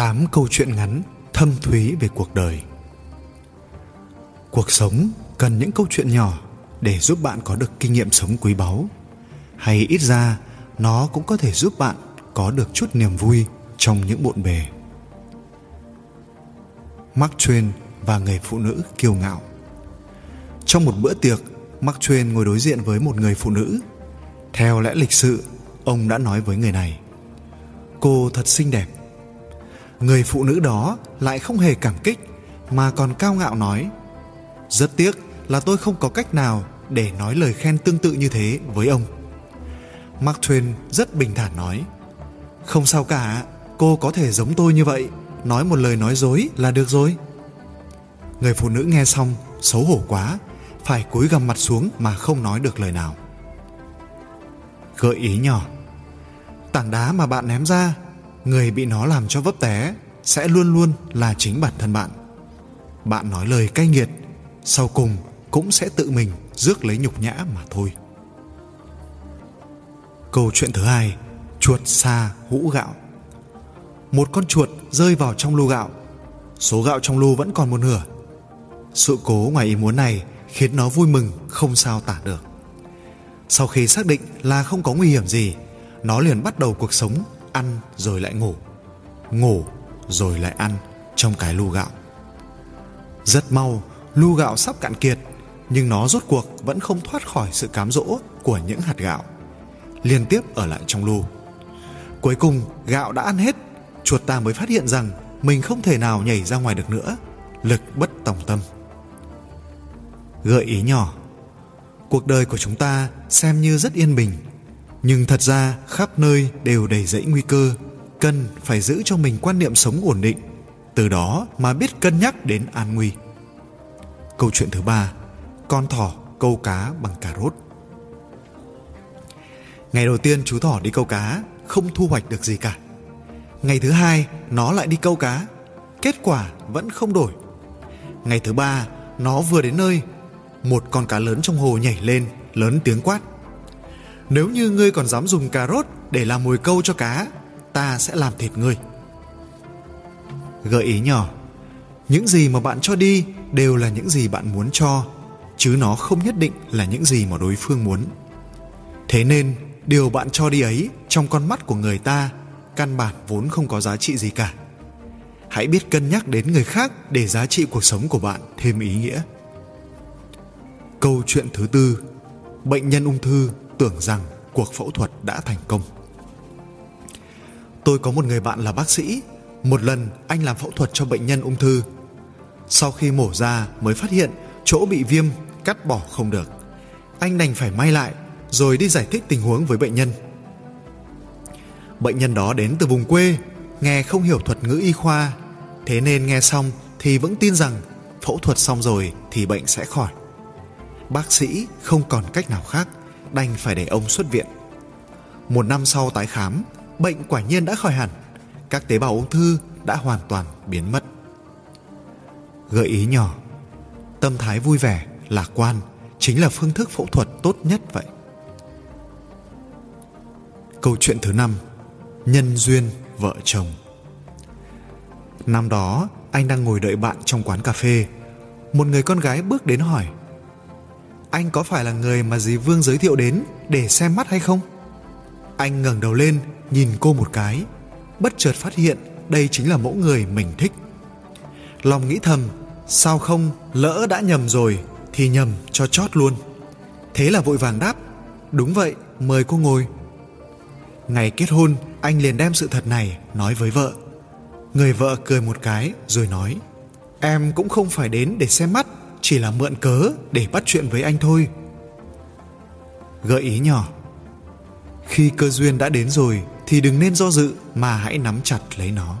8 câu chuyện ngắn thâm thúy về cuộc đời. Cuộc sống cần những câu chuyện nhỏ để giúp bạn có được kinh nghiệm sống quý báu, hay ít ra nó cũng có thể giúp bạn có được chút niềm vui trong những bộn bề. Mark Twain và người phụ nữ kiêu ngạo. Trong một bữa tiệc, Mark Twain ngồi đối diện với một người phụ nữ. Theo lẽ lịch sự, ông đã nói với người này: "Cô thật xinh đẹp." Người phụ nữ đó lại không hề cảm kích, mà còn cao ngạo nói, rất tiếc là tôi không có cách nào để nói lời khen tương tự như thế với ông. Mark twain rất bình thản nói, không sao cả, cô có thể giống tôi như vậy, nói một lời nói dối là được rồi. Người phụ nữ nghe xong xấu hổ quá, phải cúi gằm mặt xuống mà không nói được lời nào. Gợi ý nhỏ, tảng đá mà bạn ném ra người bị nó làm cho vấp té sẽ luôn luôn là chính bản thân bạn. Bạn nói lời cay nghiệt, sau cùng cũng sẽ tự mình rước lấy nhục nhã mà thôi. Câu chuyện thứ hai, chuột xa hũ gạo. Một con chuột rơi vào trong lu gạo. Số gạo trong lu vẫn còn một nửa. Sự cố ngoài ý muốn này khiến nó vui mừng không sao tả được. Sau khi xác định là không có nguy hiểm gì, nó liền bắt đầu cuộc sống ăn rồi lại ngủ. Ngủ rồi lại ăn trong cái lu gạo. Rất mau, lu gạo sắp cạn kiệt, nhưng nó rốt cuộc vẫn không thoát khỏi sự cám dỗ của những hạt gạo. Liên tiếp ở lại trong lu. Cuối cùng, gạo đã ăn hết. Chuột ta mới phát hiện rằng mình không thể nào nhảy ra ngoài được nữa. Lực bất tòng tâm. Gợi ý nhỏ. Cuộc đời của chúng ta xem như rất yên bình nhưng thật ra, khắp nơi đều đầy rẫy nguy cơ. Cần phải giữ cho mình quan niệm sống ổn định. Từ đó mà biết cân nhắc đến an nguy. Câu chuyện thứ ba, con thỏ câu cá bằng cà rốt. Ngày đầu tiên chú thỏ đi câu cá, không thu hoạch được gì cả. Ngày thứ hai, nó lại đi câu cá. Kết quả vẫn không đổi. Ngày thứ ba, nó vừa đến nơi. Một con cá lớn trong hồ nhảy lên, lớn tiếng quát nếu như ngươi còn dám dùng cà rốt để làm mồi câu cho cá, ta sẽ làm thịt ngươi. Gợi ý nhỏ, những gì mà bạn cho đi đều là những gì bạn muốn cho, chứ nó không nhất định là những gì mà đối phương muốn. Thế nên, điều bạn cho đi ấy trong con mắt của người ta căn bản vốn không có giá trị gì cả. Hãy biết cân nhắc đến người khác để giá trị cuộc sống của bạn thêm ý nghĩa. Câu chuyện thứ tư Bệnh nhân ung thư tưởng rằng cuộc phẫu thuật đã thành công. Tôi có một người bạn là bác sĩ, một lần anh làm phẫu thuật cho bệnh nhân ung thư. Sau khi mổ ra mới phát hiện chỗ bị viêm cắt bỏ không được. Anh đành phải may lại rồi đi giải thích tình huống với bệnh nhân. Bệnh nhân đó đến từ vùng quê, nghe không hiểu thuật ngữ y khoa, thế nên nghe xong thì vẫn tin rằng phẫu thuật xong rồi thì bệnh sẽ khỏi. Bác sĩ không còn cách nào khác đành phải để ông xuất viện. Một năm sau tái khám, bệnh quả nhiên đã khỏi hẳn, các tế bào ung thư đã hoàn toàn biến mất. Gợi ý nhỏ, tâm thái vui vẻ, lạc quan chính là phương thức phẫu thuật tốt nhất vậy. Câu chuyện thứ năm, nhân duyên vợ chồng. Năm đó, anh đang ngồi đợi bạn trong quán cà phê. Một người con gái bước đến hỏi anh có phải là người mà dì Vương giới thiệu đến để xem mắt hay không? Anh ngẩng đầu lên, nhìn cô một cái, bất chợt phát hiện đây chính là mẫu người mình thích. Lòng nghĩ thầm, sao không, lỡ đã nhầm rồi thì nhầm cho chót luôn. Thế là vội vàng đáp, đúng vậy, mời cô ngồi. Ngày kết hôn, anh liền đem sự thật này nói với vợ. Người vợ cười một cái rồi nói, em cũng không phải đến để xem mắt chỉ là mượn cớ để bắt chuyện với anh thôi. Gợi ý nhỏ, khi cơ duyên đã đến rồi thì đừng nên do dự mà hãy nắm chặt lấy nó.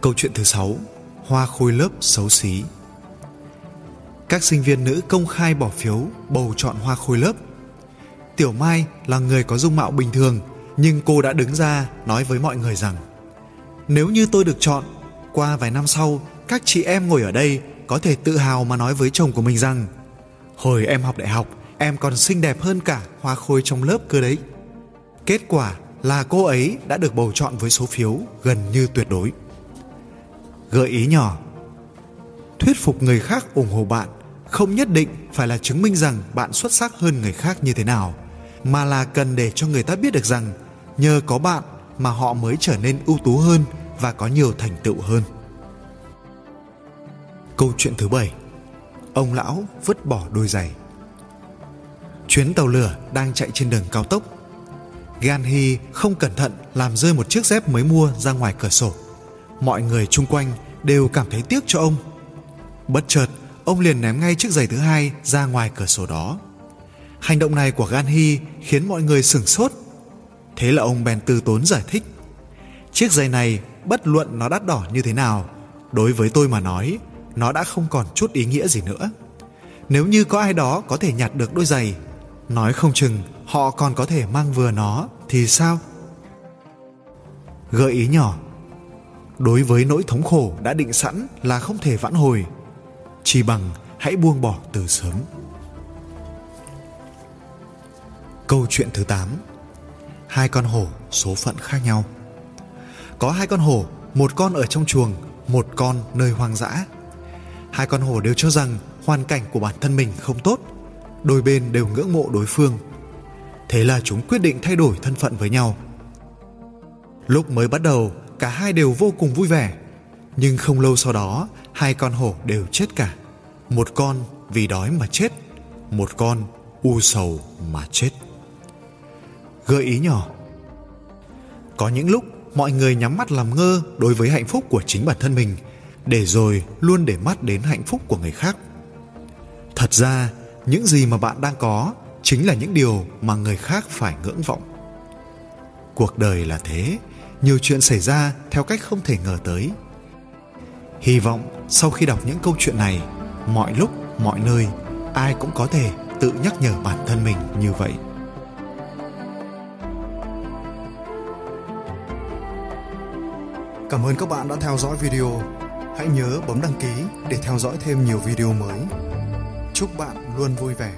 Câu chuyện thứ sáu, hoa khôi lớp xấu xí. Các sinh viên nữ công khai bỏ phiếu, bầu chọn hoa khôi lớp. Tiểu mai là người có dung mạo bình thường, nhưng cô đã đứng ra nói với mọi người rằng, nếu như tôi được chọn, qua vài năm sau, các chị em ngồi ở đây có thể tự hào mà nói với chồng của mình rằng hồi em học đại học em còn xinh đẹp hơn cả hoa khôi trong lớp cơ đấy kết quả là cô ấy đã được bầu chọn với số phiếu gần như tuyệt đối. Gợi ý nhỏ Thuyết phục người khác ủng hộ bạn không nhất định phải là chứng minh rằng bạn xuất sắc hơn người khác như thế nào, mà là cần để cho người ta biết được rằng nhờ có bạn mà họ mới trở nên ưu tú hơn và có nhiều thành tựu hơn. Câu chuyện thứ bảy Ông lão vứt bỏ đôi giày Chuyến tàu lửa đang chạy trên đường cao tốc Gan Hy không cẩn thận làm rơi một chiếc dép mới mua ra ngoài cửa sổ. Mọi người chung quanh đều cảm thấy tiếc cho ông. Bất chợt, ông liền ném ngay chiếc giày thứ hai ra ngoài cửa sổ đó. Hành động này của Gan Hy khiến mọi người sửng sốt. Thế là ông bèn từ tốn giải thích. Chiếc giày này bất luận nó đắt đỏ như thế nào, đối với tôi mà nói, nó đã không còn chút ý nghĩa gì nữa. Nếu như có ai đó có thể nhặt được đôi giày, nói không chừng họ còn có thể mang vừa nó thì sao? Gợi ý nhỏ Đối với nỗi thống khổ đã định sẵn là không thể vãn hồi, chỉ bằng hãy buông bỏ từ sớm. Câu chuyện thứ 8 Hai con hổ số phận khác nhau Có hai con hổ, một con ở trong chuồng, một con nơi hoang dã. Hai con hổ đều cho rằng hoàn cảnh của bản thân mình không tốt, đôi bên đều ngưỡng mộ đối phương. Thế là chúng quyết định thay đổi thân phận với nhau. Lúc mới bắt đầu, cả hai đều vô cùng vui vẻ, nhưng không lâu sau đó, hai con hổ đều chết cả. Một con vì đói mà chết, một con u sầu mà chết. Gợi ý nhỏ Có những lúc mọi người nhắm mắt làm ngơ đối với hạnh phúc của chính bản thân mình để rồi luôn để mắt đến hạnh phúc của người khác. Thật ra, những gì mà bạn đang có chính là những điều mà người khác phải ngưỡng vọng. Cuộc đời là thế, nhiều chuyện xảy ra theo cách không thể ngờ tới. Hy vọng sau khi đọc những câu chuyện này, mọi lúc, mọi nơi, ai cũng có thể tự nhắc nhở bản thân mình như vậy. Cảm ơn các bạn đã theo dõi video. Hãy nhớ bấm đăng ký để theo dõi thêm nhiều video mới. Chúc bạn luôn vui vẻ.